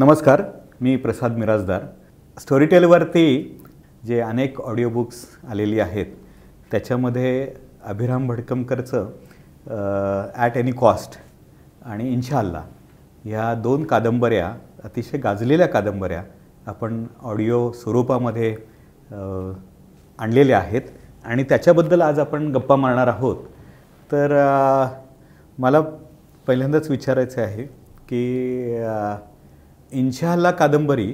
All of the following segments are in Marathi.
नमस्कार मी प्रसाद मिराजदार स्टोरीटेलवरती जे अनेक ऑडिओ बुक्स आलेली आहेत त्याच्यामध्ये अभिराम भडकमकरचं ॲट एनी कॉस्ट आणि इन्शाल्ला ह्या दोन कादंबऱ्या अतिशय गाजलेल्या कादंबऱ्या आपण ऑडिओ स्वरूपामध्ये आणलेल्या आहेत आणि त्याच्याबद्दल आज आपण गप्पा मारणार आहोत. तर मला पहिल्यांदाच विचारायचं आहे की अ, इन्शाल्ला कादंबरी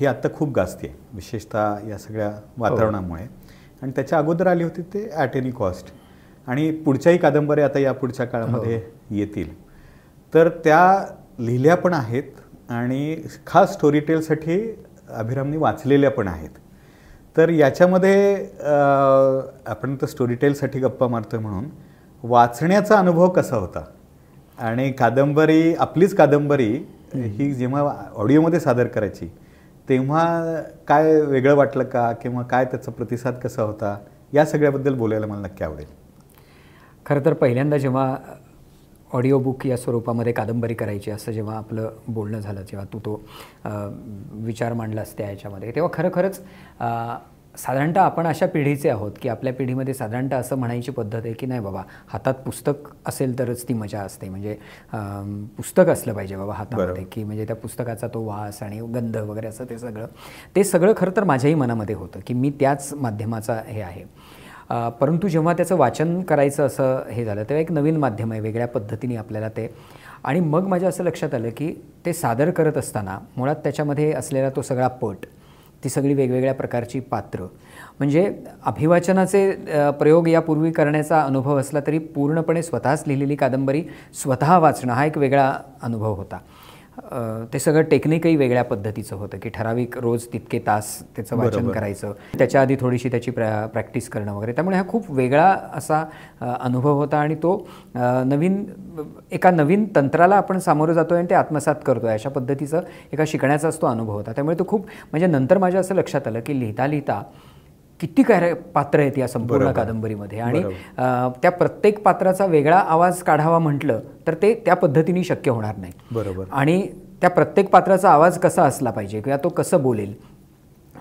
ही आत्ता खूप गाजते विशेषतः या सगळ्या वातावरणामुळे. आणि त्याच्या अगोदर आली होती ते ॲट एनी कॉस्ट आणि पुढच्याही कादंबऱ्या आता या पुढच्या काळामध्ये येतील. तर त्या लिहिल्या पण आहेत आणि खास स्टोरी टेलसाठी अभिरामनी वाचलेल्या पण आहेत. तर याच्यामध्ये आपण तर स्टोरी टेलसाठी गप्पा मारतोय म्हणून वाचण्याचा अनुभव कसा होता? आणि कादंबरी आपलीच कादंबरी ही जेव्हा ऑडिओमध्ये सादर करायची तेव्हा काय वेगळं वाटलं का? किंवा काय त्याचा प्रतिसाद कसा होता? या सगळ्याबद्दल बोलायला मला नक्की आवडेल. खरं तर पहिल्यांदा जेव्हा ऑडिओ बुक या स्वरूपामध्ये कादंबरी करायची असं जेव्हा आपलं बोलणं झालं जेव्हा तू तो विचार मांडलास त्या याच्यामध्ये तेव्हा खरं खरंच साधारणतः आपण अशा पिढीचे आहोत की आपल्या पिढीमध्ये साधारणतः असं म्हणायची पद्धत आहे की नाही बाबा हातात पुस्तक असेल तरच ती मजा असते. म्हणजे पुस्तक असलं पाहिजे बाबा हातामध्ये. की म्हणजे त्या पुस्तकाचा तो वास आणि गंध वगैरे असं ते सगळं. ते सगळं खरं तर माझ्याही मनामध्ये होतं की मी त्याच माध्यमाचा हे आहे. परंतु जेव्हा त्याचं वाचन करायचं असं हे झालं तेव्हा एक नवीन माध्यम आहे वेगळ्या पद्धतीने आपल्याला ते. आणि मग माझ्या असं लक्षात आलं की ते सादर करत असताना मुळात त्याच्यामध्ये असलेला तो सगळा पट ती सगळी वेगवेगळ्या प्रकारची पात्र. म्हणजे अभिवाचनाचे प्रयोग यापूर्वी करण्याचा अनुभव असला तरी पूर्णपणे स्वतःच लिहिलेली कादंबरी स्वतः वाचणं हा एक वेगळा अनुभव होता. ते सगळं टेक्निकही वेगळ्या पद्धतीचं होतं की ठराविक रोज तितके तास त्याचं वाचन. करायचं. त्याच्या आधी थोडीशी त्याची प्रॅ प्रॅक्टिस करणं वगैरे. त्यामुळे हा खूप वेगळा असा अनुभव होता आणि तो नवीन एका नवीन तंत्राला आपण सामोरं जातो आणि ते आत्मसात करतो आहे अशा पद्धतीचं एका शिकण्याचाच तो अनुभव होता. त्यामुळे तो खूप म्हणजे नंतर माझ्या असं लक्षात आलं की लिहिता लिहिता किती काय पात्र आहेत या संपूर्ण. कादंबरीमध्ये? आणि त्या प्रत्येक पात्राचा वेगळा आवाज काढावा म्हटलं तर ते त्या पद्धतीने शक्य होणार नाही. बरोबर. आणि त्या प्रत्येक पात्राचा आवाज कसा असला पाहिजे किंवा तो कसं बोलेल?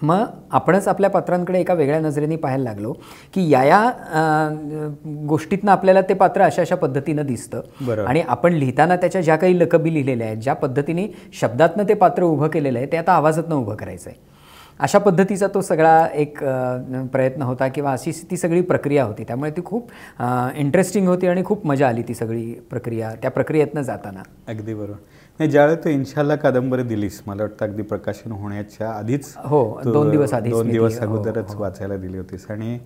मग आपणच आपल्या पात्रांकडे एका वेगळ्या नजरेने पाहायला लागलो की या या गोष्टीतनं आपल्याला ते पात्र अशा अशा पद्धतीनं दिसतं. बरोबर. आणि आपण लिहिताना त्याच्या ज्या काही लकबी लिहिलेल्या आहेत ज्या पद्धतीने शब्दातनं ते पात्र उभं केलेलं आहे ते आता आवाजातनं उभं करायचं आहे अशा पद्धतीचा तो सगळा एक प्रयत्न होता किंवा अशी ती सगळी प्रक्रिया होती. त्यामुळे ती खूप इंटरेस्टिंग होती आणि खूप मजा आली ती सगळी प्रक्रिया त्या प्रक्रियेतनं जाताना. अगदी बरोबर. नाही ज्यावेळेस तू इन्शाल्ला कादंबरी दिलीस मला वाटतं अगदी प्रकाशन होण्याच्या आधीच हो, दोन दिवस आधीच दोन दिवस हो, अगोदरच वाचायला दिली होतीस. आणि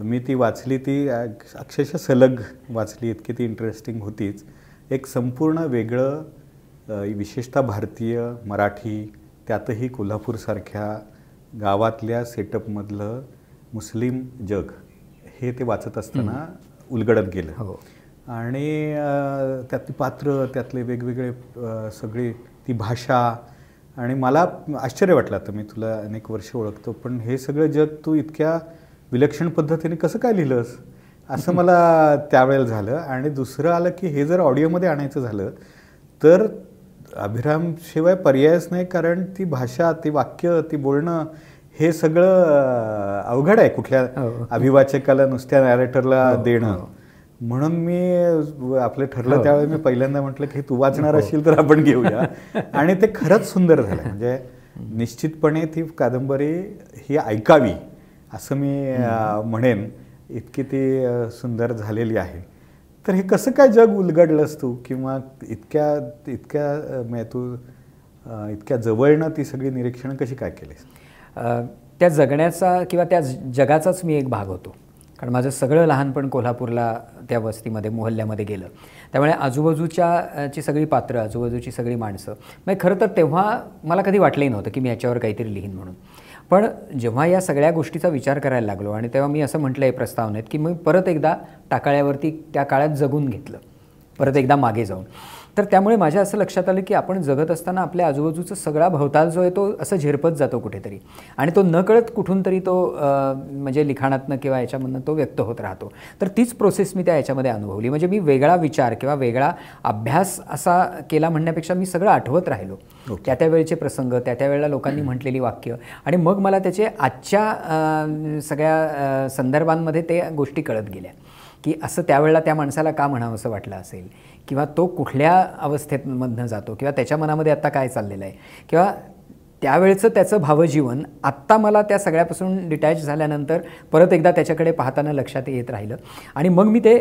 मी ती वाचली ती अक्ष- अक्षरशः सलग वाचली इतकी ती इंटरेस्टिंग होतीच. एक संपूर्ण वेगळं विशेषतः भारतीय मराठी त्यातही कोल्हापूरसारख्या गावातल्या सेटअपमधलं मुस्लिम जग हे ते वाचत असताना उलगडत गेलं. हो. आणि त्यातली पात्र त्यातले वेगवेगळे सगळी ती भाषा आणि मला आश्चर्य वाटलं आता मी तुला अनेक वर्ष ओळखतो पण हे सगळं जग तू इतक्या विलक्षण पद्धतीने कसं काय लिहिलंस? असं मला त्यावेळेला झालं. आणि दुसरं आलं की हे जर ऑडिओमध्ये आणायचं झालं तर अभिराम शिवाय पर्यायच नाही कारण ती भाषा ती वाक्य ती बोलणं हे सगळं अवघड आहे कुठल्या हो. अभिवाचकाला नुसत्या नॅरेटरला देणं. म्हणून मी आपलं ठरलं त्यावेळी मी पहिल्यांदा म्हटलं की तू वाचणार असेल तर आपण घेऊया. आणि ते खरंच सुंदर झालं. म्हणजे निश्चितपणे ती कादंबरी ही ऐकावी असं मी म्हणेन. इतकी ती सुंदर झालेली आहे. तर हे कसं काय जग उलगडलंस तू? किंवा इतक्या इतक्या म्हणजे तू इतक्या जवळनं ती सगळी निरीक्षणं कशी काय केलीस? त्या जगण्याचा किंवा त्या जगाचाच मी एक भाग होतो. कारण माझं सगळं लहानपण कोल्हापूरला त्या वस्तीमध्ये मोहल्ल्यामध्ये गेलं. त्यामुळे आजूबाजूच्या ची सगळी पात्रं आजूबाजूची सगळी माणसं म्हणजे खरं तर तेव्हा मला कधी वाटलंही नव्हतं की मी याच्यावर काहीतरी लिहीन म्हणून. पण जेव्हा या सगळ्या गोष्टीचा विचार करायला लागलो आणि तेव्हा मी असं म्हटलं आहे प्रस्तावनेत की मी परत एकदा टाकाळ्यावरती त्या काळात जगून घेतलं. परत एकदा मागे जाऊन. तर त्यामुळे माझ्या असं लक्षात आलं की आपण जगत असताना आपल्या आजूबाजूचा सगळा भवताल जो आहे तो असं झिरपत जातो कुठेतरी. आणि तो नकळत कुठून तरी तो म्हणजे लिखाणातनं किंवा याच्यामधनं तो व्यक्त होत राहतो. तर तीच प्रोसेस मी त्या याच्यामध्ये अनुभवली. म्हणजे मी वेगळा विचार किंवा वेगळा अभ्यास असा केला म्हणण्यापेक्षा मी सगळं आठवत राहिलो. त्या त्या वेळेचे प्रसंग त्या त्या वेळेला लोकांनी म्हटलेली वाक्य आणि मग मला त्याचे आजच्या सगळ्या संदर्भांमध्ये ते गोष्टी कळत गेल्या. की असं त्यावेळेला त्या माणसाला का म्हणावं असं वाटलं असेल? किंवा तो कुठल्या अवस्थेमधनं जातो किंवा त्याच्या मनामध्ये आत्ता काय चाललेलं आहे? किंवा त्यावेळचं त्याचं भावजीवन आत्ता मला त्या सगळ्यापासून डिटॅच झाल्यानंतर परत एकदा त्याच्याकडे पाहताना लक्षात येत राहिलं. आणि मग मी ते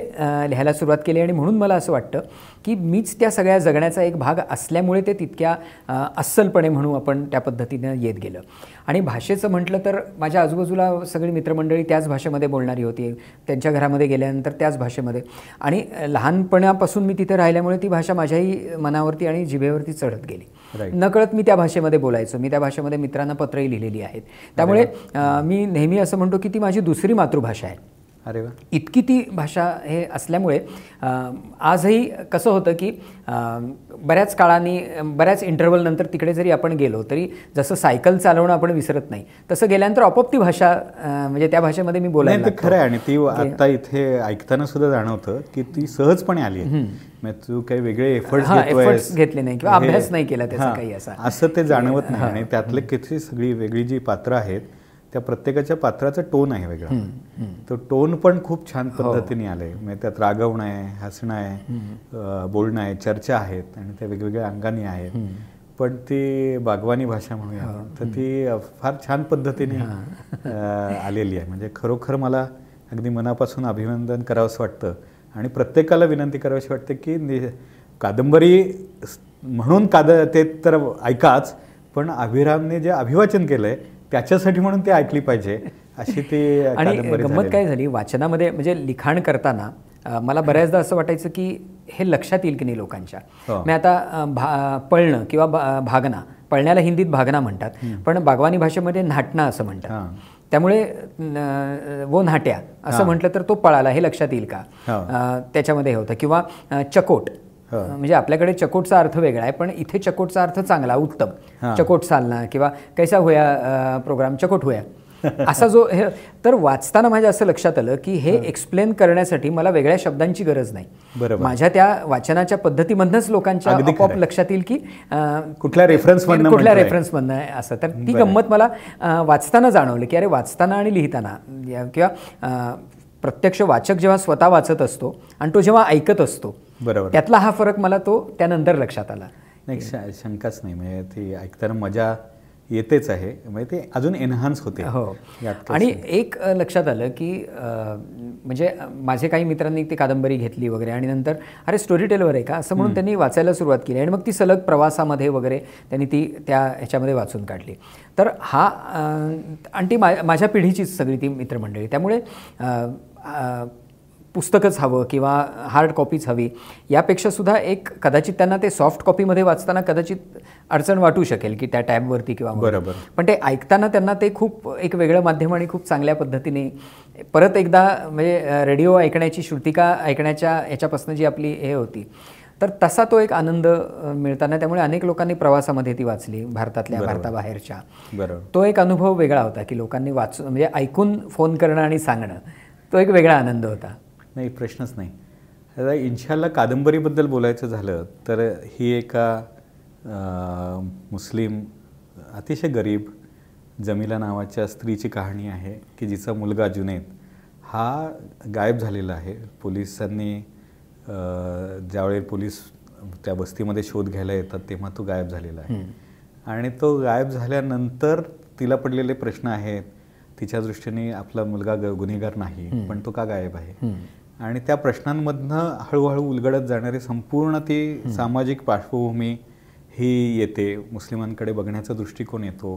लिहायला सुरुवात केली आणि म्हणून मला असं वाटतं की मीच त्या सगळ्या जगण्याचा एक भाग असल्यामुळे ते तितक्या अस्सलपणे म्हणू आपण त्या पद्धतीनं येत गेलं. आणि भाषेचं म्हटलं तर माझ्या आजूबाजूला सगळी मित्रमंडळी त्याच भाषेमध्ये बोलणारी होती. त्यांच्या घरामध्ये गेल्यानंतर त्याच भाषेमध्ये. आणि लहानपणापासून मी तिथे राहिल्यामुळे ती भाषा माझ्याही मनावरती आणि जिभेवरती चढत गेली. नकळत मी त्या भाषेमध्ये बोलायचो. मी त्या भाषेमध्ये मित्रांना पत्रही लिहिलेली आहेत. त्यामुळे मी नेहमी असं म्हणतो की ती माझी दुसरी मातृभाषा आहे. अरे वा. इतकी ती भाषा हे असल्यामुळे आजही कसं होतं की बऱ्याच काळाने बऱ्याच इंटरव्हल नंतर तिकडे जरी आपण गेलो तरी जसं सायकल चालवणं आपण विसरत नाही तसं गेल्यानंतर आपोआप ती भाषा म्हणजे त्या भाषेमध्ये मी बोलायला नाही ते. खरं आहे आणि ती आता इथे ऐकताना सुद्धा जाणवतं की ती सहजपणे आली म्हणजे तू काही वेगळे एफर्ट्स घेतले नाही किंवा अभ्यास नाही केला त्याचा काही असा. असं ते जाणवत नाही आणि त्यातले किती सगळी वेगळी जी पात्र आहेत त्या प्रत्येकाच्या पात्राचा टोन आहे वेगळा. तो टोन पण खूप छान हो. पद्धतीने आले. म्हणजे त्यात रागवणं आहे हसणं आहे बोलणं आहे चर्चा आहेत आणि त्या वेगवेगळ्या अंगाने आहेत. पण ती बागवानी भाषा म्हणूया. हो. तर ती फार छान पद्धतीने आलेली आहे. म्हणजे खरोखर मला अगदी मनापासून अभिनंदन करावंसं वाटतं. आणि प्रत्येकाला विनंती करावीशी वाटते की कादंबरी म्हणून काद ते तर ऐकाच पण अभिरामने जे अभिवाचन केलंय त्याच्यासाठी म्हणून ते ऐकली पाहिजे अशी ती आणि गंमत काय झाली वाचनामध्ये म्हणजे लिखाण करताना मला बऱ्याचदा असं वाटायचं की हे लक्षात येईल की नाही लोकांच्या हो. मी आता भा पळणं किंवा भागना पळण्याला हिंदीत भागना म्हणतात पण बागवानी भाषेमध्ये नाटणं असं म्हणतात. त्यामुळे वो नाट्या असं. म्हटलं तर तो पळाला हे लक्षात येईल का हो. त्याच्यामध्ये हे होतं किंवा चकोट म्हणजे आपल्याकडे चकोटचा अर्थ वेगळा आहे पण इथे चकोटचा अर्थ चांगला उत्तम. चकोट चालना किंवा कैसा होया प्रोग्राम चकोट होया असा जो हे तर वाचताना माझ्या असं लक्षात आलं की हे एक्सप्लेन करण्यासाठी मला वेगळ्या शब्दांची गरज नाही बरोबर. माझ्या त्या वाचनाच्या पद्धतीमधनच लोकांच्या आपोआप. लक्षात येईल की कुठल्या मधनं कुठल्या. रेफरन्स मधनं आहे असं तर ती. गंमत मला वाचताना जाणवलं की अरे वाचताना आणि लिहिताना किंवा प्रत्यक्ष वाचक जेव्हा स्वतः वाचत असतो आणि तो जेव्हा ऐकत असतो बरोबर. त्यातला हा फरक मला तो त्यानंतर लक्षात आला. नाही शंकाच नाही म्हणजे ती ऐकताना मजा येतेच आहे म्हणजे ते अजून एनहान्स होते. हो. आणि एक लक्षात आलं की म्हणजे माझे काही मित्रांनी ती कादंबरी घेतली वगैरे आणि नंतर अरे स्टोरी टेलवर आहे का? असं म्हणून त्यांनी वाचायला सुरुवात केली आणि मग ती सलग प्रवासामध्ये वगैरे त्यांनी ती त्या ह्याच्यामध्ये वाचून काढली. तर हा आणि ती माझ्या पिढीचीच सगळी ती मित्रमंडळी. त्यामुळे पुस्तकच हवं किंवा हार्ड कॉपीच हवी यापेक्षा सुद्धा एक कदाचित त्यांना ते सॉफ्ट कॉपीमध्ये वाचताना कदाचित अडचण वाटू शकेल की त्या टॅबवरती किंवा. बरोबर. पण ते ऐकताना त्यांना ते खूप एक वेगळं माध्यम आणि खूप चांगल्या पद्धतीने परत एकदा म्हणजे रेडिओ ऐकण्याची श्रुतिका ऐकण्याच्या याच्यापासून जी आपली हे होती तर तसा तो एक आनंद मिळताना त्यामुळे अनेक लोकांनी प्रवासामध्ये ती वाचली भारतातल्या भारताबाहेरच्या बरोबर तो एक अनुभव वेगळा होता की लोकांनी वाचून म्हणजे ऐकून फोन करणं आणि सांगणं तो एक वेगळा आनंद होता नाही प्रश्नच नाही. आता इन्शाल्ला कादंबरीबद्दल बोलायचं झालं तर ही एका मुस्लिम अतिशय गरीब जमिला नावाच्या स्त्रीची कहाणी आहे की जिचा मुलगा जुनैद हा गायब झालेला आहे. पोलिसांनी ज्यावेळी पोलीस त्या वस्तीमध्ये शोध घ्यायला येतात तेव्हा तो गायब झालेला आहे. आणि तो गायब झाल्यानंतर तिला पडलेले प्रश्न आहेत तिच्या दृष्टीने आपला मुलगा गुन्हेगार नाही पण तो का गायब आहे? आणि त्या प्रश्नांमधनं हळूहळू उलगडत जाणारी संपूर्ण ती सामाजिक पार्श्वभूमी ही येते. मुस्लिमांकडे बघण्याचा दृष्टिकोन येतो.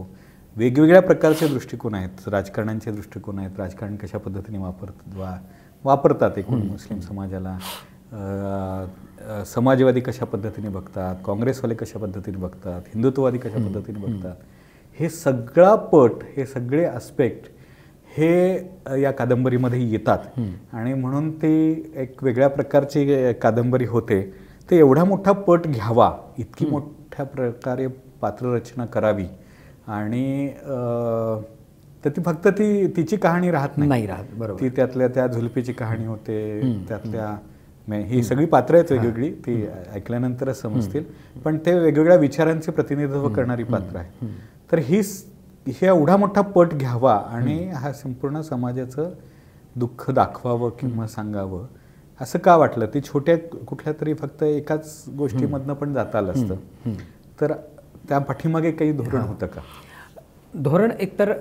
वेगवेगळ्या प्रकारचे दृष्टिकोन आहेत. राजकारण्यांचे दृष्टिकोन आहेत. राजकारण कशा पद्धतीने वापरतात वा वापरतात एकूण मुस्लिम समाजाला? समाजवादी कशा पद्धतीने बघतात? काँग्रेसवाले कशा पद्धतीने बघतात? हिंदुत्ववादी कशा पद्धतीने बघतात? हे सगळा पट हे सगळे अस्पेक्ट हे या कादंबरीमध्ये येतात. आणि म्हणून ती एक वेगळ्या प्रकारची कादंबरी होते. तर एवढा मोठा पट घ्यावा इतकी मोठ्या प्रकारे पात्ररचना करावी आणि तर ती फक्त ती तिची कहाणी राहत नाही. राहत, बरोबर. ती त्यातल्या त्या झुलपीची कहाणी होते त्यातल्या मे- ही सगळी पात्र आहेत वेगवेगळी ती ऐकल्यानंतरच समजतील. पण ते वेगवेगळ्या विचारांचे प्रतिनिधित्व करणारी पात्र आहे तर ही हे एवढा मोठा पट घ्यावा आणि हा संपूर्ण समाजाचं दुःख दाखवावं किंवा सांगावं असं का वाटलं? ती छोट्या कुठल्या तरी फक्त एकाच गोष्टीमधनं पण जाता आलं असतं. तर त्या पाठीमागे काही धोरण होतं का? धोरण एकतर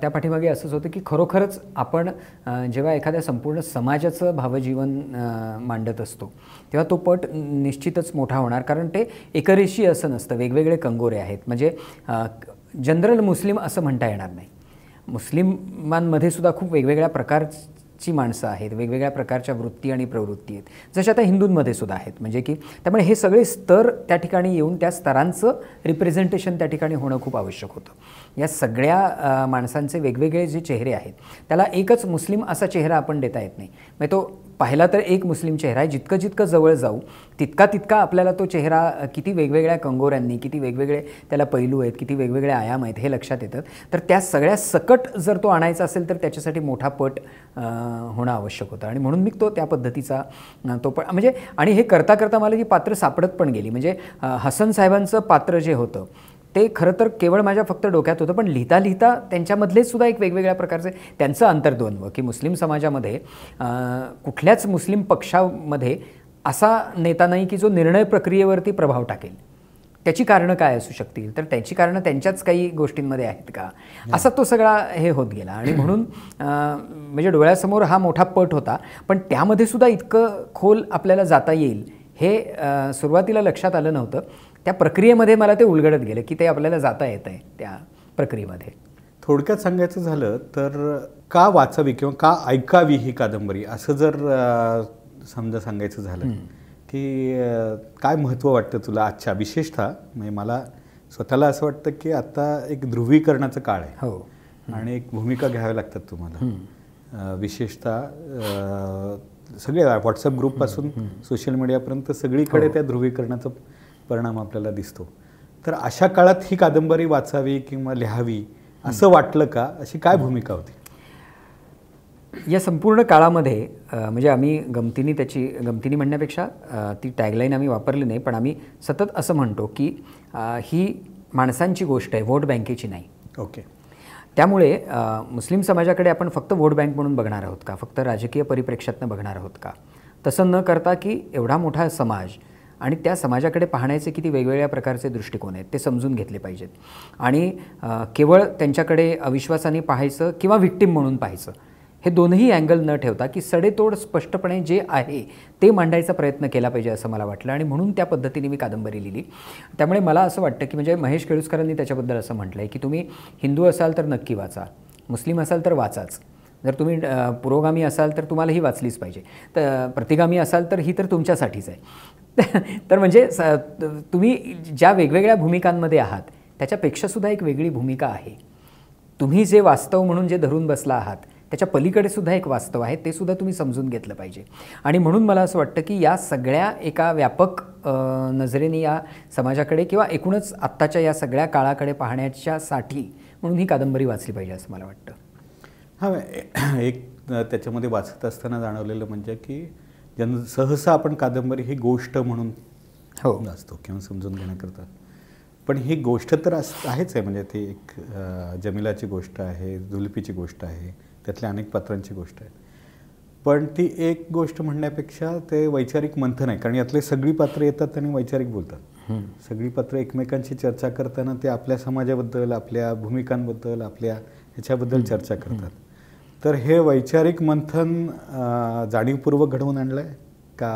त्या पाठीमागे असंच होतं की खरोखरच आपण जेव्हा एखाद्या संपूर्ण समाजाचं भावजीवन मांडत असतो तेव्हा तो पट निश्चितच मोठा होणार. कारण ते एकरेशी असं नसतं. वेगवेगळे कंगोरे आहेत. म्हणजे जनरल मुस्लिम असं म्हणता येणार नाही. मुस्लिमांमध्ये सुद्धा खूप वेगवेगळ्या प्रकारची माणसं आहेत वेगवेगळ्या प्रकारच्या वृत्ती आणि प्रवृत्ती आहेत. जशा आता हिंदूंमध्ये सुद्धा आहेत. म्हणजे की त्यामुळे हे सगळे स्तर त्या ठिकाणी येऊन त्या स्तरांचं रिप्रेझेंटेशन त्या ठिकाणी होणं खूप आवश्यक होतं. या सगळ्या माणसांचे वेगवेगळे जे चेहरे आहेत त्याला एकच मुस्लिम असा चेहरा आपण देता येत नाही. म्हणजे तो पाहिला तर एक मुस्लिम चेहरा आहे. जितकं जितकं जवळ जाऊ तितका तितका आपल्याला तो चेहरा किती वेगवेगळ्या कंगोऱ्यांनी किती वेगवेगळे त्याला पैलू आहेत किती वेगवेगळे आयाम आहेत हे लक्षात येतं. तर त्या सगळ्या सकट जर तो आणायचा असेल तर त्याच्यासाठी मोठा पट होणं आवश्यक होतं. आणि म्हणून मी तो त्या पद्धतीचा तो पण म्हणजे आणि हे करता करता मला ती पात्र सापडत पण गेली. म्हणजे हसन साहेबांचं पात्र जे होतं ते खरं तर केवळ माझ्या फक्त डोक्यात होतं पण लिहिता लिहिता त्यांच्यामधले सुद्धा एक वेगवेगळ्या प्रकारचे त्यांचं अंतर्द्वंद्व की मुस्लिम समाजामध्ये कुठल्याच मुस्लिम पक्षामध्ये असा नेता नाही की जो निर्णय प्रक्रियेवरती प्रभाव टाकेल. त्याची कारणं काय असू शकतील? तर त्याची कारणं त्यांच्याच काही गोष्टींमध्ये आहेत का? असा तो सगळा हे होत गेला. आणि म्हणून म्हणजे डोळ्यासमोर हा मोठा पट होता पण त्यामध्ये सुद्धा इतकं खोल आपल्याला जाता येईल हे सुरुवातीला लक्षात आलं नव्हतं. त्या प्रक्रियेमध्ये मला ते उलगडत गेलं की ते आपल्याला जाता येत आहे त्या प्रक्रियेमध्ये. थोडक्यात सांगायचं झालं तर का वाचावी किंवा का ऐकावी ही कादंबरी? असं जर समजा सांगायचं झालं की काय महत्त्व वाटतं तुला आजच्या? विशेषतः म्हणजे मला स्वतःला असं वाटतं की आता एक ध्रुवीकरणाचं काळ आहे. हो. आणि एक भूमिका घ्याव्या लागतात तुम्हाला. विशेषतः सगळे व्हॉट्सअप ग्रुपपासून सोशल मीडियापर्यंत सगळीकडे त्या ध्रुवीकरणाचा परिणाम आपल्याला दिसतो. तर अशा काळात ही कादंबरी वाचावी किंवा लिहावी असं वाटलं का? अशी काय भूमिका होती? या संपूर्ण काळामध्ये म्हणजे आम्ही गमतीनी त्याची गमतीनी म्हणण्यापेक्षा ती टॅगलाईन आम्ही वापरली नाही पण आम्ही सतत असं म्हणतो की ही माणसांची गोष्ट आहे व्होट बँकेची नाही. ओके. त्यामुळे मुस्लिम समाजाकडे आपण फक्त व्होट बँक म्हणून बघणार आहोत का? फक्त राजकीय परिप्रेक्ष्यातनं बघणार आहोत का? तसं न करता की एवढा मोठा समाज आणि त्या समाजाकडे पाहण्याचे किती वेगवेगळ्या प्रकारचे दृष्टिकोन आहेत ते समजून घेतले पाहिजेत. आणि केवळ त्यांच्याकडे अविश्वासाने पाहायचं किंवा व्हिक्टीम म्हणून पाहायचं हे दोनही अँगल न ठेवता की सडेतोड स्पष्टपणे जे आहे ते मांडायचा प्रयत्न केला पाहिजे असं मला वाटलं. आणि म्हणून त्या पद्धतीने मी कादंबरी लिहिली. त्यामुळे मला असं वाटतं की म्हणजे महेश केळुसकरांनी त्याच्याबद्दल असं म्हटलं आहे की तुम्ही हिंदू असाल तर नक्की वाचा मुस्लिम असाल तर वाचाच. जर तुम्ही पुरोगामी असाल तर तुम्हाला ही वाचलीच पाहिजे. तर प्रतिगामी असाल तर ही तर तुमच्यासाठीच आहे. तर म्हणजे स- तुम्ही ज्या वेगवेगळ्या भूमिकांमध्ये आहात त्याच्यापेक्षासुद्धा एक वेगळी भूमिका आहे. तुम्ही जे वास्तव म्हणून जे धरून बसला आहात त्याच्या पलीकडे सुद्धा एक वास्तव आहे ते सुद्धा तुम्ही समजून घेतलं पाहिजे. आणि म्हणून मला असं वाटतं की या सगळ्या एका व्यापक नजरेने या समाजाकडे किंवा एकूणच आत्ताच्या या सगळ्या काळाकडे पाहण्याच्यासाठी म्हणून ही कादंबरी वाचली पाहिजे असं मला वाटतं. हा एक त्याच्यामध्ये वाचत असताना जाणवलेलं म्हणजे की जन सहसा आपण कादंबरी ही गोष्ट म्हणून हो. असतो किंवा समजून घेण्याकरता. पण ही गोष्ट तर अस आहेच आहे. म्हणजे ती एक जमिलाची गोष्ट आहे जुलपीची गोष्ट आहे त्यातल्या अनेक पात्रांची गोष्ट आहे. पण ती एक गोष्ट म्हणण्यापेक्षा ते वैचारिक मंथन आहे. कारण यातले सगळी पात्र येतात आणि वैचारिक बोलतात. सगळी पात्र एकमेकांशी चर्चा करताना ते आपल्या समाजाबद्दल आपल्या भूमिकांबद्दल आपल्या ह्याच्याबद्दल चर्चा करतात. तर हे वैचारिक मंथन जाणीवपूर्वक घडवून आणलं आहे का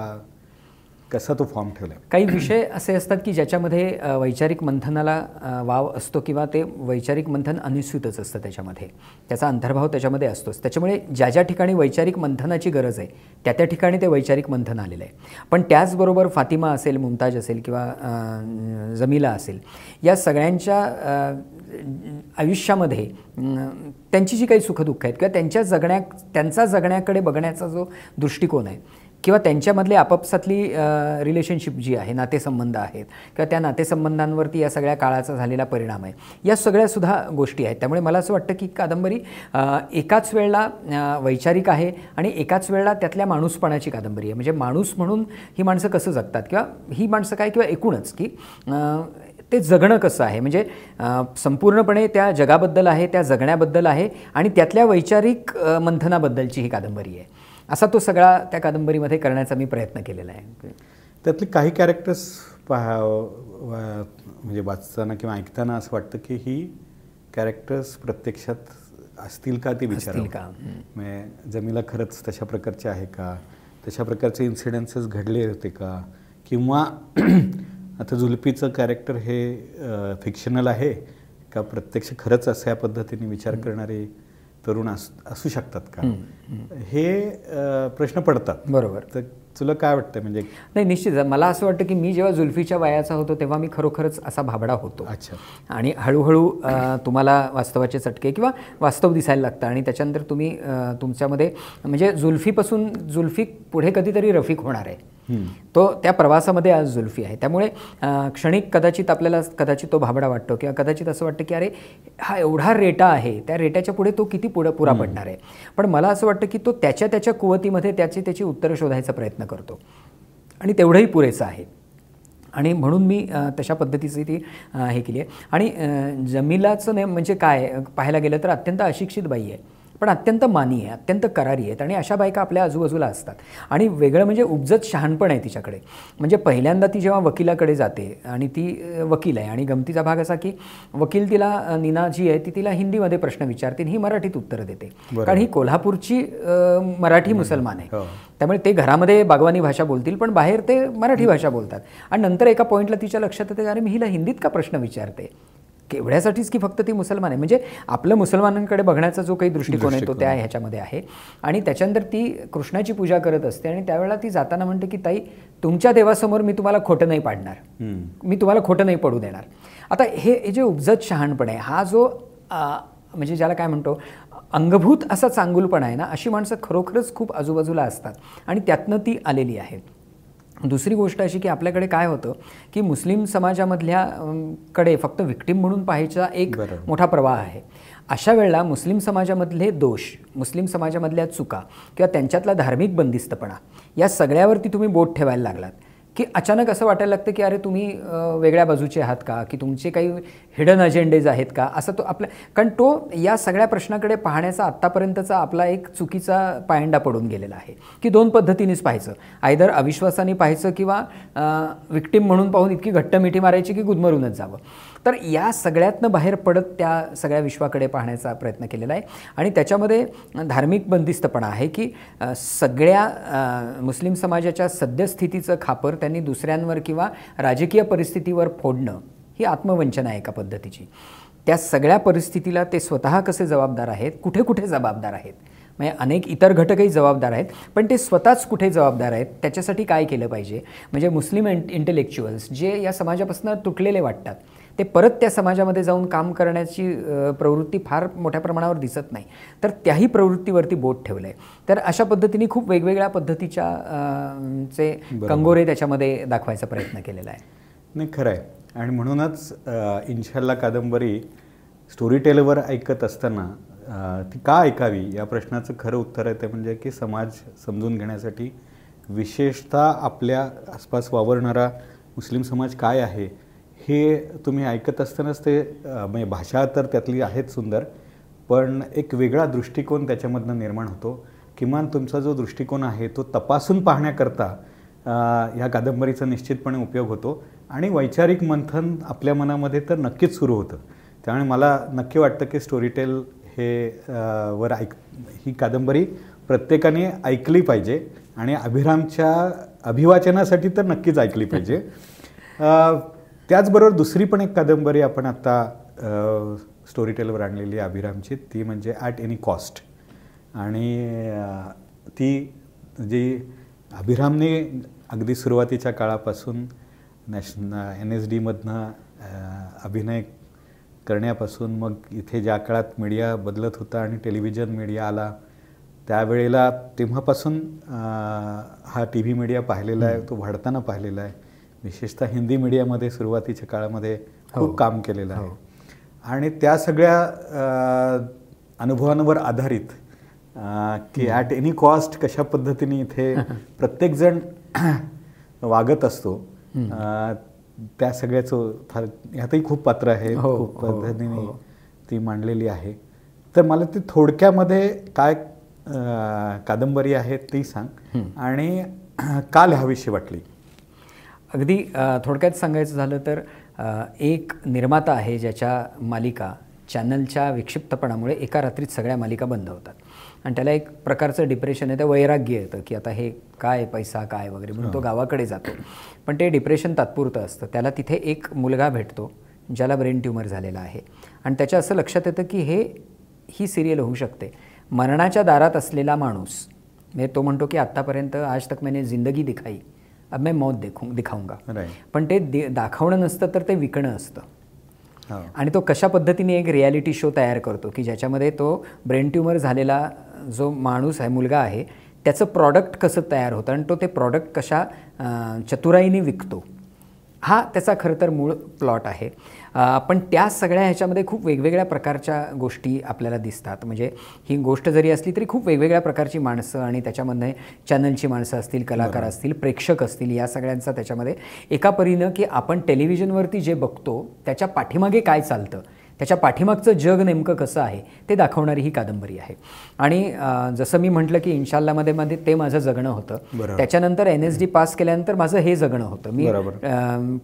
कसा तो फॉर्म ठेवला काही विषय असे असतात की ज्याच्यामध्ये वैचारिक मंथनाला वाव असतो किंवा ते वैचारिक मंथन अनुस्यूतच असतं त्याच्यामध्ये. त्याचा अंतर्भाव त्याच्यामध्ये असतोच. त्याच्यामुळे ज्या ज्या ठिकाणी वैचारिक मंथनाची गरज आहे त्या त्या ठिकाणी ते वैचारिक मंथन आलेलं आहे. पण त्याचबरोबर फातिमा असेल मुमताज असेल किंवा जमिला असेल या सगळ्यांच्या आयुष्यामध्ये त्यांची जी काही सुखदुःख आहेत किंवा त्यांच्या जगण्या त्यांचा जगण्याकडे बघण्याचा जो दृष्टिकोन आहे किंवा त्यांच्यामधले आपापसातली रिलेशनशिप जी आहे नातेसंबंध आहेत किंवा त्या नातेसंबंधांवरती या सगळ्या काळाचा झालेला परिणाम आहे या सगळ्यासुद्धा गोष्टी आहेत. त्यामुळे मला असं वाटतं की कादंबरी एकाच वेळेला वैचारिक आहे आणि एकाच वेळेला त्यातल्या माणूसपणाची कादंबरी आहे. म्हणजे माणूस म्हणून ही माणसं कसं जगतात किंवा ही माणसं काय किंवा एकूणच की ते जगणं कसं आहे? म्हणजे संपूर्णपणे त्या जगाबद्दल आहे त्या जगण्याबद्दल आहे आणि त्यातल्या वैचारिक मंथनाबद्दलची ही कादंबरी आहे. असा तो सगळा त्या कादंबरीमध्ये करण्याचा मी प्रयत्न केलेला आहे. त्यातले काही कॅरेक्टर्स पहा म्हणजे वाचताना किंवा ऐकताना असं वाटतं की ही कॅरेक्टर्स प्रत्यक्षात असतील का ते विचार का? म्हणजे जमीला खरंच तशा प्रकारचे आहे का? तशा प्रकारचे इन्सिडेन्सेस घडले होते का? किंवा आता जुल्फीचं कॅरेक्टर हे फिक्शनल आहे. का प्रत्यक्ष खरंच अशा पद्धतीने विचार करणारे तरुण अस असू शकतात का? हे प्रश्न पडतात. बरोबर. तर तुला काय वाटतं? म्हणजे नाही निश्चित. मला असं वाटतं की मी जेव्हा जुल्फीच्या वयाचा होतो तेव्हा मी खरोखरच असा भाबडा होतो. अच्छा. आणि हळूहळू तुम्हाला वास्तवाचे चटके किंवा वास्तव दिसायला लागतं. आणि त्याच्यानंतर तुम्ही तुमच्यामध्ये म्हणजे जुल्फीपासून जुल्फी पुढे कधीतरी रफिक होणार आहे. तो त्या प्रवासामध्ये आज जुल्फी आहे. त्यामुळे क्षणिक कदाचित आपल्याला कदाचित तो भाबडा वाटतो किंवा कदाचित असं वाटतं की अरे हा एवढा रेटा आहे त्या रेट्याच्या पुढे तो किती पुढं पुरा पडणार आहे? पण मला असं वाटतं की तो त्याच्या त्याच्या कुवतीमध्ये त्याची त्याची उत्तरं शोधायचा प्रयत्न करतो. आणि तेवढंही पुरेसं आहे. आणि म्हणून मी तशा पद्धतीची ती हे केली आहे. आणि जमिलाचं नेम म्हणजे काय? पाहायला गेलं तर अत्यंत अशिक्षित बाई आहे. पण अत्यंत मानी आहे अत्यंत करारी आहेत आणि अशा बायका आपल्या आजूबाजूला असतात. आणि वेगळं म्हणजे उपजत शहाणपण आहे तिच्याकडे. म्हणजे पहिल्यांदा ती जेव्हा वकिलाकडे जाते आणि ती वकील आहे आणि गमतीचा भाग असा की वकील तिला नीना जी आहे ती तिला हिंदीमध्ये प्रश्न विचारते आणि ही मराठीत उत्तरं देते. कारण ही कोल्हापूरची मराठी मुसलमान आहे. हो. त्यामुळे ते घरामध्ये बागवानी भाषा बोलतील पण बाहेर ते मराठी भाषा बोलतात. आणि नंतर एका पॉईंटला तिच्या लक्षात येते अरे मी हिला हिंदीत का प्रश्न विचारते? केवढ्यासाठीच की फक्त ती मुसलमान आहे? म्हणजे आपलं मुसलमानांकडे बघण्याचा जो काही दृष्टिकोन आहे तो त्या ह्याच्यामध्ये आहे. आणि त्याच्यानंतर ती कृष्णाची पूजा करत असते आणि त्यावेळेला ती जाताना म्हणते की ताई तुमच्या देवासमोर मी तुम्हाला खोटं नाही पाडणार. मी तुम्हाला खोटं नाही पडू देणार. आता हे जे उपजत शहाणपण आहे हा जो म्हणजे ज्याला काय म्हणतो अंगभूत असा चांगुलपणा आहे ना अशी माणसं खरोखरच खूप आजूबाजूला असतात. आणि त्यातनं ती आलेली आहेत दुसरी गोष्ट अशी की आपल्याकडे काय होतं की मुस्लिम समाजामधल्या कडे फक्त विक्टीम म्हणून पाहायचा एक. मोठा प्रवाह आहे. अशा वेळेला मुस्लिम समाजामधले दोष मुस्लिम समाजामधल्या चुका किंवा त्यांच्यातला धार्मिक बंदिस्तपणा या सगळ्यावरती तुम्ही बोट ठेवायला लागलात. की अचानक असं वाटायला लागतं की अरे तुम्ही वेगळ्या बाजूचे आहात का? की तुमचे काही हिडन अजेंडेज आहेत का? असं तो आपल्या कारण तो या सगळ्या प्रश्नाकडे पाहण्याचा आत्तापर्यंतचा आपला एक चुकीचा पायंडा पडून गेलेला आहे. की दोन पद्धतीनेच पाहायचं. आयदर अविश्वासाने पाहायचं किंवा विक्टीम म्हणून पाहून इतकी घट्ट मिठी मारायची की गुदमरूनच जावं. तर या सगळ्यातनं बाहेर पडत त्या सगळ्या विश्वाकडे पाहण्याचा प्रयत्न केलेला आहे. आणि त्याच्यामध्ये धार्मिक बंदिस्तपणा आहे की सगळ्या मुस्लिम समाजाच्या सद्यस्थितीचं खापर त्यांनी दुसऱ्यांवर किंवा राजकीय परिस्थितीवर फोडणं ही आत्मवंचना आहे एका पद्धतीची. त्या सगळ्या परिस्थितीला ते स्वतः कसे जबाबदार आहेत कुठे कुठे जबाबदार आहेत? म्हणजे अनेक इतर घटकही जबाबदार आहेत पण ते स्वतःच कुठे जबाबदार आहेत त्याच्यासाठी काय केलं पाहिजे? म्हणजे मुस्लिम इंटेलेक्च्युअल्स जे या समाजापासून तुटलेले वाटतात ते परत त्या समाजामध्ये जाऊन काम करण्याची प्रवृत्ती फार मोठ्या प्रमाणावर दिसत नाही. तर त्याही प्रवृत्तीवरती बोट ठेवलं आहे तर अशा पद्धतीने खूप वेगवेगळ्या पद्धतीच्या चे कंगोरे त्याच्यामध्ये दाखवायचा प्रयत्न केलेला आहे. नाही खरं आहे. आणि म्हणूनच इन्शाल्ला कादंबरी स्टोरी टेलवर ऐकत असताना ती का ऐकावी या प्रश्नाचं खरं उत्तर आहे ते म्हणजे की समाज समजून घेण्यासाठी विशेषतः आपल्या आसपास वावरणारा मुस्लिम समाज काय आहे हे तुम्ही ऐकत असतानाच ते म्हणजे भाषा तर त्यातली आहेत सुंदर पण एक वेगळा दृष्टिकोन त्याच्यामधनं निर्माण होतो. किमान तुमचा जो दृष्टिकोन आहे तो तपासून पाहण्याकरता ह्या कादंबरीचा निश्चितपणे उपयोग होतो. आणि वैचारिक मंथन आपल्या मनामध्ये तर नक्कीच सुरू होतं. त्यामुळे मला नक्की वाटतं की स्टोरीटेल हे वर ऐक ही कादंबरी प्रत्येकाने ऐकली पाहिजे आणि अभिरामच्या अभिवाचनासाठी तर नक्कीच ऐकली पाहिजे. त्याचबरोबर दुसरी पण एक कादंबरी आपण आत्ता स्टोरीटेलवर आणलेली आहे अभिरामची ती म्हणजे ॲट एनी कॉस्ट आणि ती जी अभिरामने अगदी सुरुवातीच्या काळापासून नॅशन एन एस डीमधनं अभिनय करण्यापासून मग इथे ज्या काळात मीडिया बदलत होता आणि टेलिव्हिजन मीडिया आला त्यावेळेला तेव्हापासून हा टी व्ही मीडिया पाहिलेला आहे तो वाढताना पाहिलेला आहे. विशेषतः हिंदी मीडियामध्ये सुरुवातीच्या काळामध्ये खूप काम केलेलं आहे. आणि त्या सगळ्या अनुभवांवर आधारित की ॲट एनी कॉस्ट कशा पद्धतीने इथे प्रत्येकजण वागत असतो त्या सगळ्याचं फार ह्यातही खूप पात्र आहे हो, खूप हो, पद्धतीने ती मांडलेली आहे. तर मला ती थोडक्यामध्ये काय कादंबरी आहे ती सांग. आणि का लिहावीशी वाटली. अगदी थोडक्यात सांगायचं झालं तर एक निर्माता आहे ज्याच्या मालिका चॅनलच्या विक्षिप्तपणामुळे एका रात्रीत सगळ्या मालिका बंद होतात. आणि त्याला एक प्रकारचं डिप्रेशन आहे त्या वैराग्य येतं की आता हे काय पैसा काय वगैरे म्हणून तो गावाकडे जातो. पण ते डिप्रेशन तात्पुरतं असतं. त्याला तिथे एक मुलगा भेटतो ज्याला ब्रेन ट्यूमर झालेला आहे. आणि त्याच्या असं लक्षात येतं की हे ही सिरियल होऊ शकते. मरणाच्या दारात असलेला माणूस म्हणजे तो म्हणतो की आत्तापर्यंत आज तक मैंने जिंदगी दिखाई अब मैं मौत देखू दिखाऊंगा. पण ते दि- दाखवणं नसतं तर ते विकणं असतं. हो. आणि तो कशा पद्धतीने एक रियालिटी शो तयार करतो की ज्याच्यामध्ये तो ब्रेन ट्यूमर झालेला जो माणूस आहे मुलगा आहे त्याचं प्रॉडक्ट कसं तयार होतं आणि तो ते प्रॉडक्ट कशा चतुराईने विकतो. हा त्याचा खरं तर मूळ प्लॉट आहे. पण त्या सगळ्या ह्याच्यामध्ये खूप वेगवेगळ्या प्रकारच्या गोष्टी आपल्याला दिसतात. म्हणजे ही गोष्ट जरी असली तरी खूप वेगवेगळ्या प्रकारची माणसं आणि त्याच्यामध्ये चॅनलची माणसं असतील कलाकार असतील प्रेक्षक असतील या सगळ्यांचा त्याच्यामध्ये एका परीनं की आपण टेलिव्हिजनवरती जे बघतो त्याच्या पाठीमागे काय चालतं? त्याच्या पाठीमागचं जग नेमकं कसं आहे ते दाखवणारी ही कादंबरी आहे. आणि जसं मी म्हटलं की इन्शाल्लामध्ये मध्ये ते माझं जगणं होतं. त्याच्यानंतर एन एस डी पास केल्यानंतर माझं हे जगणं होतं. मी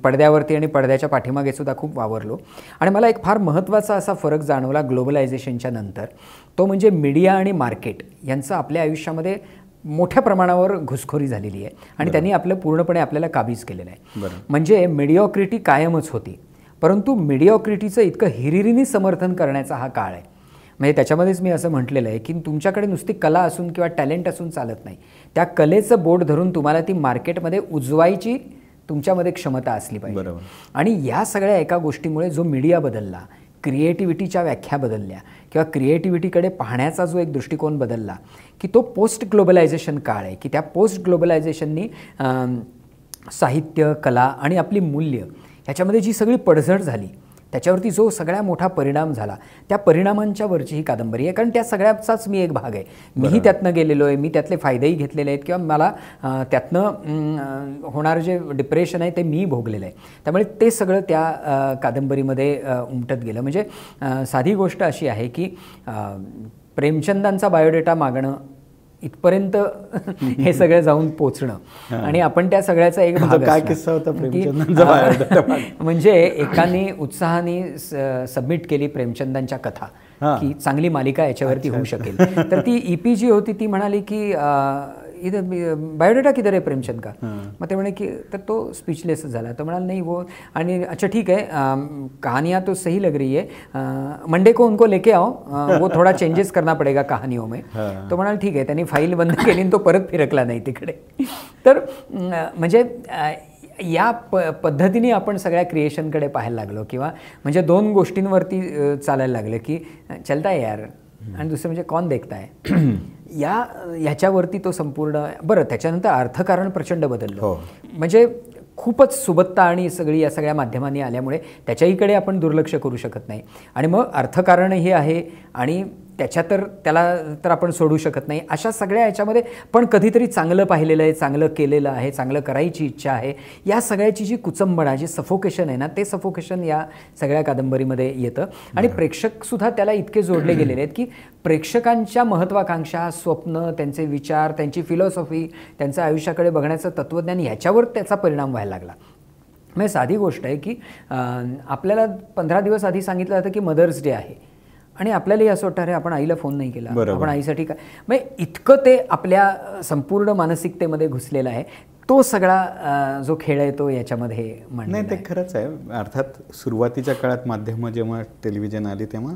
पडद्यावरती आणि पडद्याच्या पाठीमागे सुद्धा खूप वावरलो. आणि मला एक फार महत्त्वाचा असा फरक जाणवला ग्लोबलायझेशनच्या नंतर. तो म्हणजे मीडिया आणि मार्केट यांचं आपल्या आयुष्यामध्ये मोठ्या प्रमाणावर घुसखोरी झालेली आहे. आणि त्यांनी आपलं पूर्णपणे आपल्याला काबीज केलेलं आहे. म्हणजे मिडिओक्रिटी कायमच होती. परंतु मिडिओक्रिटीचं इतकं हिरिरीने समर्थन करण्याचा हा काळ आहे. म्हणजे त्याच्यामध्येच मी असं म्हटलेलं आहे की तुमच्याकडे नुसती कला असून किंवा टॅलेंट असून चालत नाही. त्या कलेचं बोट धरून तुम्हाला ती मार्केटमध्ये उजवायची तुमच्यामध्ये क्षमता असली पाहिजे. बरोबर. आणि या सगळ्या एका गोष्टीमुळे जो मीडिया बदलला क्रिएटिव्हिटीच्या व्याख्या बदलल्या किंवा क्रिएटिव्हिटीकडे पाहण्याचा जो एक दृष्टिकोन बदलला की तो पोस्ट ग्लोबलायझेशन काळ आहे की त्या पोस्ट ग्लोबलायझेशननी साहित्य कला आणि आपली मूल्य ह्याच्यामध्ये जी सगळी पडझड झाली त्याच्यावरती जो सगळ्या मोठा परिणाम झाला त्या परिणामांच्या वरची ही कादंबरी आहे. कारण त्या सगळ्याचाच मी एक भाग आहे. मीही त्यातनं गेलेलो आहे मी त्यातले फायदेही घेतलेले आहेत किंवा मला त्यातनं होणारं जे डिप्रेशन आहे ते मी भोगलेलं आहे. त्यामुळे ते सगळं त्या कादंबरीमध्ये उमटत गेलं. म्हणजे साधी गोष्ट अशी आहे की प्रेमचंदांचा बायोडेटा मागणं इथपर्यंत हे सगळं जाऊन पोचणं आणि आपण त्या सगळ्याचा एक तो भाग काय. किस्सा होता? म्हणजे एकाने उत्साहाने सबमिट केली प्रेमचंदांच्या कथा. की चांगली मालिका याच्यावरती होऊ शकेल तर ती ईपी जी होती ती म्हणाली की इधर बायोडेटा किधर आहे प्रेमचंद का? मग ते म्हणे की तर तो स्पीचलेस झाला. तो म्हणाल नहीं वो. आणि अच्छा ठीक है अं, कहानियाँ तो सही लग रही है. मंडे को उनको लेके आओ. वो थोड़ा चेंजेस करना पड़ेगा कहानियों में. तो म्हणाल ठीक आहे. त्यांनी फाईल बंद केली आणि तो परत फिरकला नाही तिकडे. तर म्हणजे या प पद्धतीने आपण सगळ्या क्रिएशनकडे पाहायला लागलो किंवा म्हणजे दोन गोष्टींवरती चालायला लागलं की चलता यार. आणि दुसरं म्हणजे कॉन देखताय या ह्याच्यावरती तो संपूर्ण बरं त्याच्यानंतर अर्थकारण प्रचंड बदललं हो. म्हणजे खूपच सुबत्ता आणि सगळी या सगळ्या माध्यमांनी आल्यामुळे त्याच्याहीकडे आपण दुर्लक्ष करू शकत नाही आणि मग अर्थकारणही आहे आणि त्याच्या तर त्याला तर आपण सोडू शकत नाही. अशा सगळ्या याच्यामध्ये पण कधीतरी चांगलं पाहिलेलं आहे चांगलं केलेलं आहे चांगलं करायची इच्छा आहे. या सगळ्याची जी कुचंबणा जे सफोकेशन आहे ना ते सफोकेशन या सगळ्या कादंबरीमध्ये येतं. आणि प्रेक्षकसुद्धा त्याला इतके जोडले गेलेले आहेत की प्रेक्षकांच्या महत्त्वाकांक्षा स्वप्न त्यांचे विचार त्यांची फिलॉसॉफी त्यांचं आयुष्याकडे बघण्याचं तत्त्वज्ञान ह्याच्यावर त्याचा परिणाम व्हायला लागला. म्हणजे साधी गोष्ट आहे की आपल्याला पंधरा दिवस आधी सांगितलं जातं की मदर्स डे आहे. आणि आपल्यालाही असं वाटतं अरे आपण आईला फोन नाही केला. आपण आईसाठी काय म्हणजे इतकं ते आपल्या संपूर्ण मानसिकतेमध्ये घुसलेलं आहे. तो सगळा जो खेळ आहे तो याच्यामध्ये नाही ते खरंच आहे. अर्थात सुरुवातीच्या काळात माध्यमं जेव्हा टेलिव्हिजन आली तेव्हा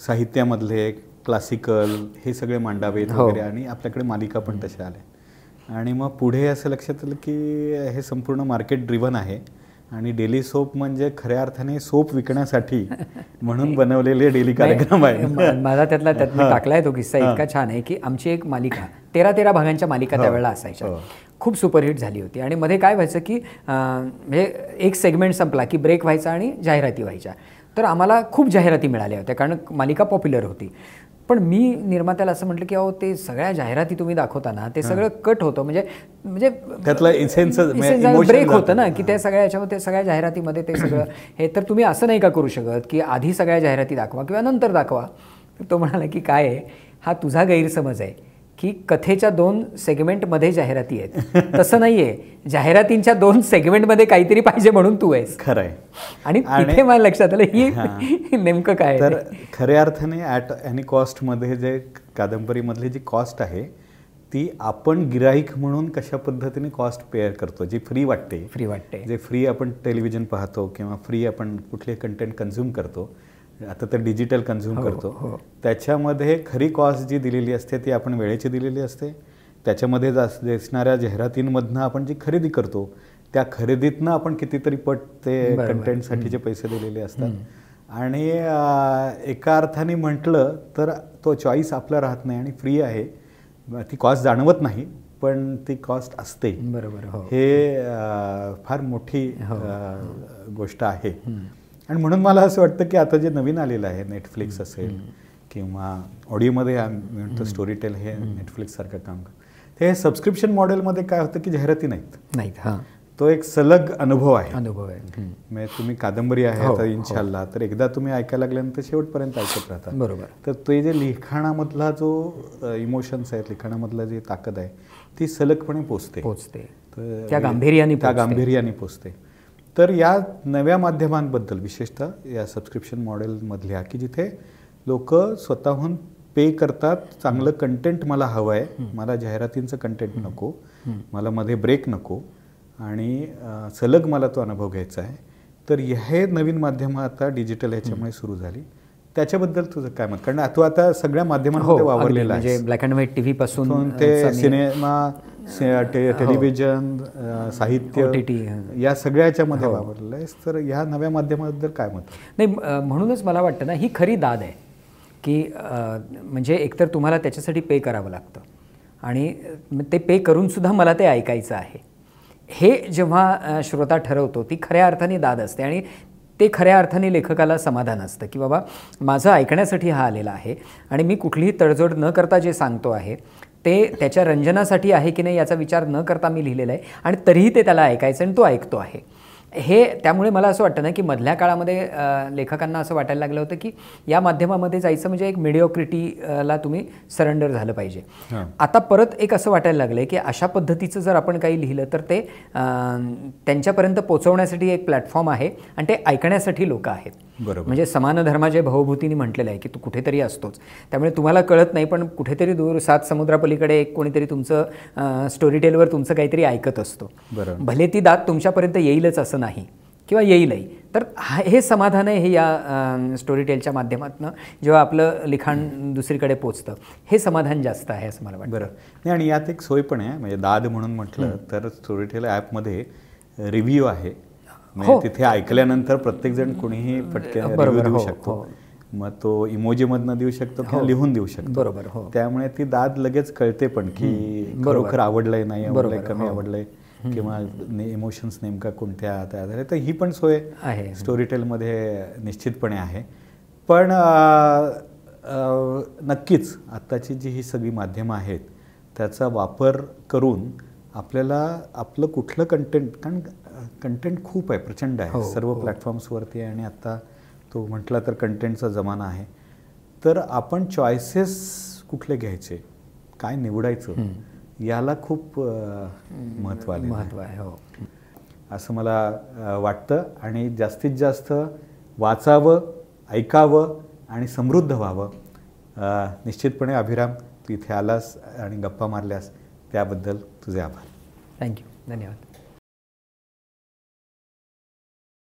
साहित्यामधले क्लासिकल हे सगळे मांडावेत हो. वगैरे आणि आपल्याकडे मालिका पण तशा आल्या. आणि मग पुढे असं लक्षात आलं की हे संपूर्ण मार्केट ड्रिव्हन आहे. आणि डेली सोप म्हणजे खऱ्या अर्थाने सोप विकण्यासाठी म्हणून बनवलेले डेली कार्यक्रम आहे माझा त्यातला त्यात हां. टाकलाय तो किस्सा हां. इतका छान आहे की आमची एक मालिका तेरा तेरा भागांच्या मालिका हो, त्यावेळेला असायच्या हो. खूप सुपरहिट झाली होती आणि मध्ये काय व्हायचं की म्हणजे एक सेगमेंट संपला की ब्रेक व्हायचा आणि जाहिराती व्हायच्या तर आम्हाला खूप जाहिराती मिळाल्या होत्या कारण मालिका पॉप्युलर होती पण मी निर्मात्याला असं म्हटलं की अहो ते सगळ्या जाहिराती तुम्ही दाखवता ना ते सगळं कट होतं. म्हणजे म्हणजे त्यातलं essence- म्हणजे ब्रेक होतं. ना की त्या सगळ्या याच्यामध्ये सगळ्या जाहिरातीमध्ये ते सगळं हे तर तुम्ही असं नाही का करू शकत की आधी सगळ्या जाहिराती दाखवा किंवा नंतर दाखवा? तो म्हणाला की काय आहे? हा तुझा गैरसमज आहे. की कथेच्या दोन सेगमेंटमध्ये जाहिराती आहेत. तसं नाही आहे जाहिरातींच्या दोन सेगमेंटमध्ये काहीतरी पाहिजे म्हणून तू आहेस. खरं आहे आणि इथे मला लक्षात आलं ही. नेमकं काय तर. खऱ्या अर्थाने ॲट आणि कॉस्टमध्ये जे कादंबरीमधली जी कॉस्ट आहे ती आपण गिराईक म्हणून कशा पद्धतीने कॉस्ट पे करतो जी फ्री वाटते. फ्री वाटते. जे फ्री आपण टेलिव्हिजन पाहतो किंवा फ्री आपण कुठले कंटेंट कन्झ्युम करतो आता तर डिजिटल कन्झ्युम हो, करतो. हो. त्याच्यामध्ये खरी कॉस्ट जी दिलेली असते ती आपण वेळेची दिलेली असते. त्याच्यामध्ये जास- दिसणाऱ्या जाहिरातींमधनं आपण जी खरेदी करतो त्या खरेदीतनं आपण कितीतरी पट ते. कंटेंटसाठीचे पैसे दिलेले असतात. आणि एका अर्थाने म्हटलं तर तो चॉईस आपला राहत नाही आणि फ्री आहे. ती कॉस्ट जाणवत नाही पण ती कॉस्ट असते. बरोबर हो. हे फार मोठी गोष्ट आहे. आणि म्हणून मला असं वाटतं की आता जे नवीन आलेलं आहे नेटफ्लिक्स असेल किंवा ऑडिओमध्ये आम्ही म्हणतो स्टोरी टेल हे नेटफ्लिक्स सारखं काम करतं. ते सबस्क्रिप्शन मॉडेलमध्ये काय होतं की जाहिराती नाहीत. नाहीत हां. तो एक सलग अनुभव आहे. अनुभव आहे. म्हणजे तुम्ही कादंबरी आहे हो, आता हो. इन्शाल्लाह तर एकदा तुम्ही ऐकायला लागल्यानंतर शेवटपर्यंत ऐकत राहता. बरोबर. तर ते जे लिखाणामधला जो इमोशन्स आहेत लिखाणामधला जी ताकद आहे ती सलगपणे पोचते. पोचते. त्या गांभीर्याने त्या. गांभीर्याने पोचते. तर या नव्या माध्यमांबद्दल विशेषतः या सबस्क्रिप्शन मॉडेलमधल्या की जिथे लोक स्वतःहून पे करतात चांगलं कंटेंट मला हवं आहे मला जाहिरातींचं कंटेंट नको मला मध्ये ब्रेक नको आणि सलग मला तो अनुभव घ्यायचा आहे. तर हे नवीन माध्यमं आता डिजिटल ह्याच्यामुळे सुरू झाली. त्याच्याबद्दल तुझं काय मत कारण तू आता सगळ्या हो माध्यमांमध्ये अगदी. वावरलेला म्हणजे. ब्लॅक अँड व्हाईट टीव्ही पासून ते सिनेमा टे- टेलिव्हिजन साहित्य हं. या सगळ्याच्या मध्ये हो. वापरलेलं आहेस तर या नव्या माध्यमाबद्दल काय मत नाही म्हणूनच मला वाटतं ना ही खरी दाद आहे की म्हणजे एकतर तुम्हाला त्याच्यासाठी पे करावं लागतं आणि ते पे करूनसुद्धा मला ते ऐकायचं आहे हे जेव्हा श्रोता ठरवतो ती खऱ्या अर्थाने दाद असते आणि ते खऱ्या अर्थाने लेखकाला समाधान असतं की बाबा माझं ऐकण्यासाठी हा आलेला आहे आणि मी कुठलीही तडजोड न करता जे सांगतो आहे ते त्याच्या रंजनासाठी आहे की नाही याचा विचार न करता मी लिहिलेला आहे आणि तरीही ते त्याला ऐकायचं आणि तो ऐकतो आहे. हे त्यामुळे मला असं वाटतं ना की मधल्या काळामध्ये लेखकांना असं वाटायला लागलं होतं की या माध्यमामध्ये जायचं म्हणजे एक मिडिओक्रिटीला तुम्ही सरेंडर झालं पाहिजे. आता परत एक असं वाटायला लागलं आहे की अशा पद्धतीचं जर आपण काही लिहिलं तर ते त्यांच्यापर्यंत पोचवण्यासाठी एक प्लॅटफॉर्म आहे आणि ते ऐकण्यासाठी लोक आहेत. बरोबर. म्हणजे समान धर्माच्या भावभूतीने म्हटलेलं आहे की तू कुठेतरी असतोच. त्यामुळे तुम्हाला कळत नाही पण कुठेतरी दूर सात समुद्रापलीकडे एक कोणीतरी तुमचं स्टोरी टेलवर तुमचं काहीतरी ऐकत असतो. बरोबर. भले ती दात तुमच्यापर्यंत येईलच असं नाही किंवा येईलही तर हा- समाधान आहे हे या स्टोरी टेलच्या माध्यमातून जेव्हा आपलं लिखाण दुसरीकडे पोचतं हे समाधान जास्त आहे असं मला वाटतं बरं नाही आणि यात एक सोय पण आहे म्हणजे दाद म्हणून म्हटलं तर स्टोरीटेल ॲपमध्ये रिव्ह्यू आहे म्हणजे हो. तिथे ऐकल्यानंतर प्रत्येक जण कोणीही पटकन बरोबर, रिव्ह्यू देऊ हो, शकतो हो. मग तो इमोजीमधनं देऊ शकतो किंवा. लिहून देऊ शकतो बरोबर, हो. त्यामुळे ती दाद लगेच कळते पण की बरोबर. खरोखर आवडलंय नाही आवडलंय कमी. आवडलंय किंवा इमोशन्स नेमका कोणत्या त्या आधारे तर ही पण सोय आहे. स्टोरीटेलमध्ये निश्चितपणे आहे. पण नक्कीच आत्ताची जी ही सगळी माध्यमं आहेत त्याचा वापर करून आपल्याला आपलं कुठलं कंटेंट कारण कंटेंट खूप आहे प्रचंड आहे. हो, सर्व हो. प्लॅटफॉर्म्सवरती आहे आणि आत्ता तो म्हटला तर कंटेंटचा जमाना आहे. तर आपण चॉईसेस कुठले घ्यायचे? काय निवडायचं? याला खूप महत्त्व आलेलं आहे. महत्त्व आहे हो. असं मला वाटतं आणि जास्तीत जास्त वाचावं ऐकावं आणि समृद्ध व्हावं. निश्चितपणे अभिराम तू इथे आलास आणि गप्पा मारल्यास त्याबद्दल तुझे आभार. थँक्यू धन्यवाद.